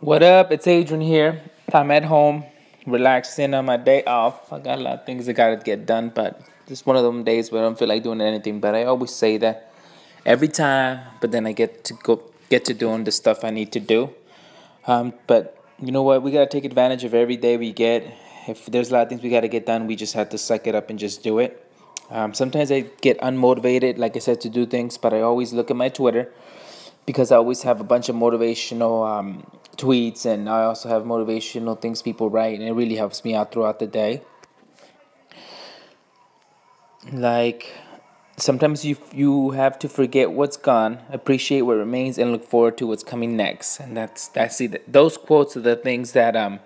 What up? It's Adrian here. I'm at home, relaxing on my day off. I got a lot of things I gotta get done, but it's one of them days where I don't feel like doing anything. But I always say that every time, but then I get to go get to doing the stuff I need to do. Um, but you know what? We gotta take advantage of every day we get. If there's a lot of things we gotta get done, we just have to suck it up and just do it. Um, sometimes I get unmotivated, like I said, to do things, but I always look at my Twitter because I always have a bunch of motivational um, tweets and I also have motivational things people write, and it really helps me out throughout the day. Like sometimes you you have to forget what's gone, appreciate what remains, and look forward to what's coming next. And that's that's the, those quotes are the things that um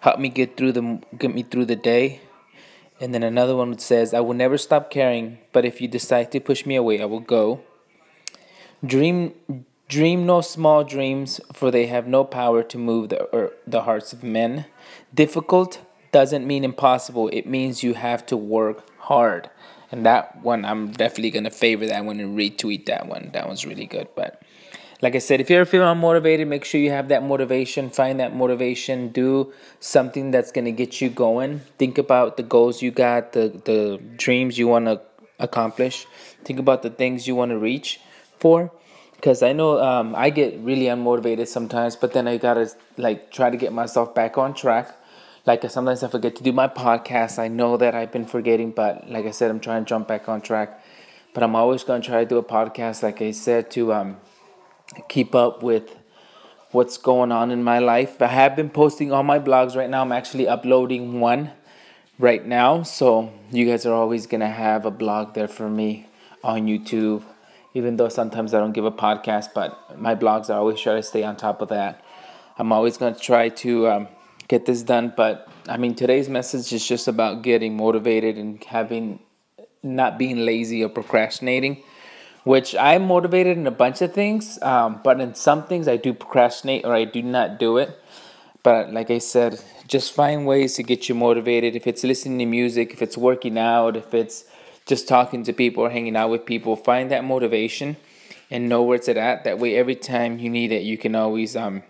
help me get through the get me through the day. And then another one says, "I will never stop caring, but if you decide to push me away, I will go." Dream Dream no small dreams, for they have no power to move the, the hearts of men. Difficult doesn't mean impossible, it means you have to work hard. And that one, I'm definitely going to favor that one and retweet that one. That one's really good. But like I said, if you're feeling unmotivated, make sure you have that motivation. Find that motivation. Do something that's going to get you going. Think about the goals you got, the, the dreams you want to accomplish. Think about the things you want to reach for because I know um, I get really unmotivated sometimes, but then I gotta like try to get myself back on track. Like sometimes I forget to do my podcast. I know that I've been forgetting, but like I said, I'm trying to jump back on track. But I'm always gonna try to do a podcast, like I said, to um, keep up with what's going on in my life. I have been posting all my blogs right now. I'm actually uploading one right now, so you guys are always gonna have a blog there for me on YouTube even though sometimes I don't give a podcast, but my blogs, I always try to stay on top of that. I'm always going to try to um, get this done, but I mean, today's message is just about getting motivated and having not being lazy or procrastinating, which I'm motivated in a bunch of things, um, but in some things I do procrastinate or I do not do it. But like I said, just find ways to get you motivated. If it's listening to music, if it's working out, if it's just talking to people or hanging out with people. Find that motivation and know where it's at. That way, every time you need it, you can always um,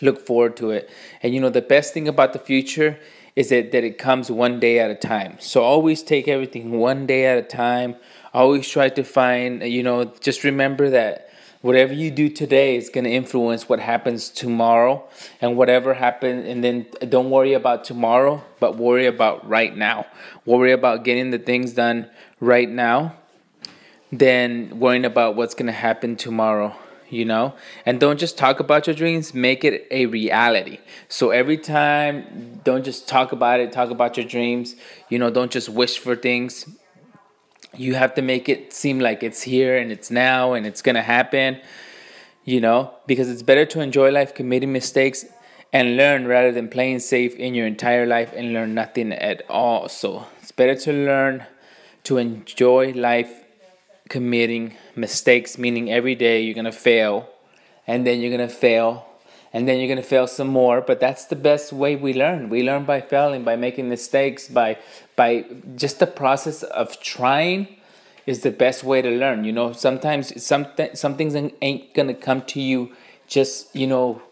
look forward to it. And you know, the best thing about the future is that, that it comes one day at a time. So always take everything one day at a time. Always try to find, you know, just remember that whatever you do today is going to influence what happens tomorrow and whatever happens and then don't worry about tomorrow but worry about right now. Worry about getting the things done right now then worrying about what's going to happen tomorrow you know? And don't just talk about your dreams make it a reality. So every time don't just talk about it talk about your dreams. You know don't just wish for things you have to make it seem like it's here and it's now and it's gonna happen you know? Because it's better to enjoy life committing mistakes and learn rather than playing safe in your entire life and learn nothing at all. So it's better to learn to enjoy life committing mistakes meaning every day you're gonna fail and then you're gonna fail and then you're going to fail some more but that's the best way we learn. We learn by failing by making mistakes by by just the process of trying is the best way to learn you know? Sometimes some th- some things ain't going to come to you just you know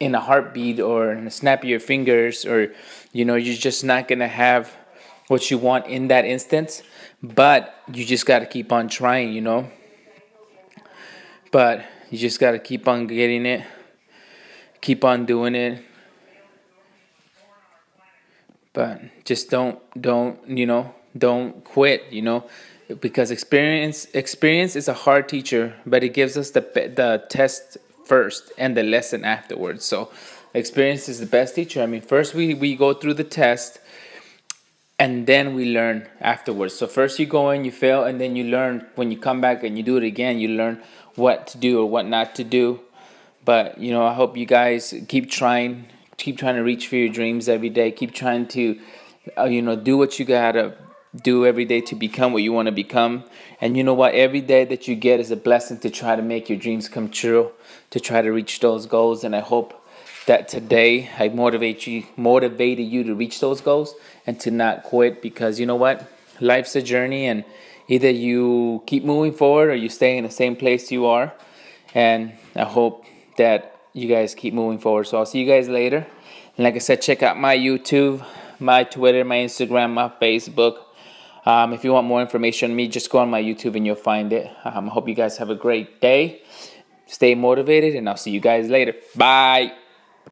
in a heartbeat or in a snap of your fingers or you know you're just not going to have what you want in that instance but you just got to keep on trying you know? But you just got to keep on getting it keep on doing it. But just don't don't you know don't quit you know because experience experience is a hard teacher but it gives us the the test first and the lesson afterwards. So experience is the best teacher. I mean first we we go through the test and then we learn afterwards. So first you go in you fail and then you learn. When you come back and you do it again you learn what to do or what not to do but you know, I hope you guys keep trying, keep trying to reach for your dreams every day. Keep trying to, uh, you know, do what you gotta do every day to become what you want to become. And you know what? Every day that you get is a blessing to try to make your dreams come true, to try to reach those goals. And I hope that today I motivate you, motivated you to reach those goals and to not quit because you know what? Life's a journey, and either you keep moving forward or you stay in the same place you are. And I hope that you guys keep moving forward. So I'll see you guys later. And like I said, check out my YouTube, my Twitter, my Instagram, my Facebook. Um, if you want more information on me, just go on my YouTube and you'll find it. Um, I hope you guys have a great day. Stay motivated, and I'll see you guys later. Bye.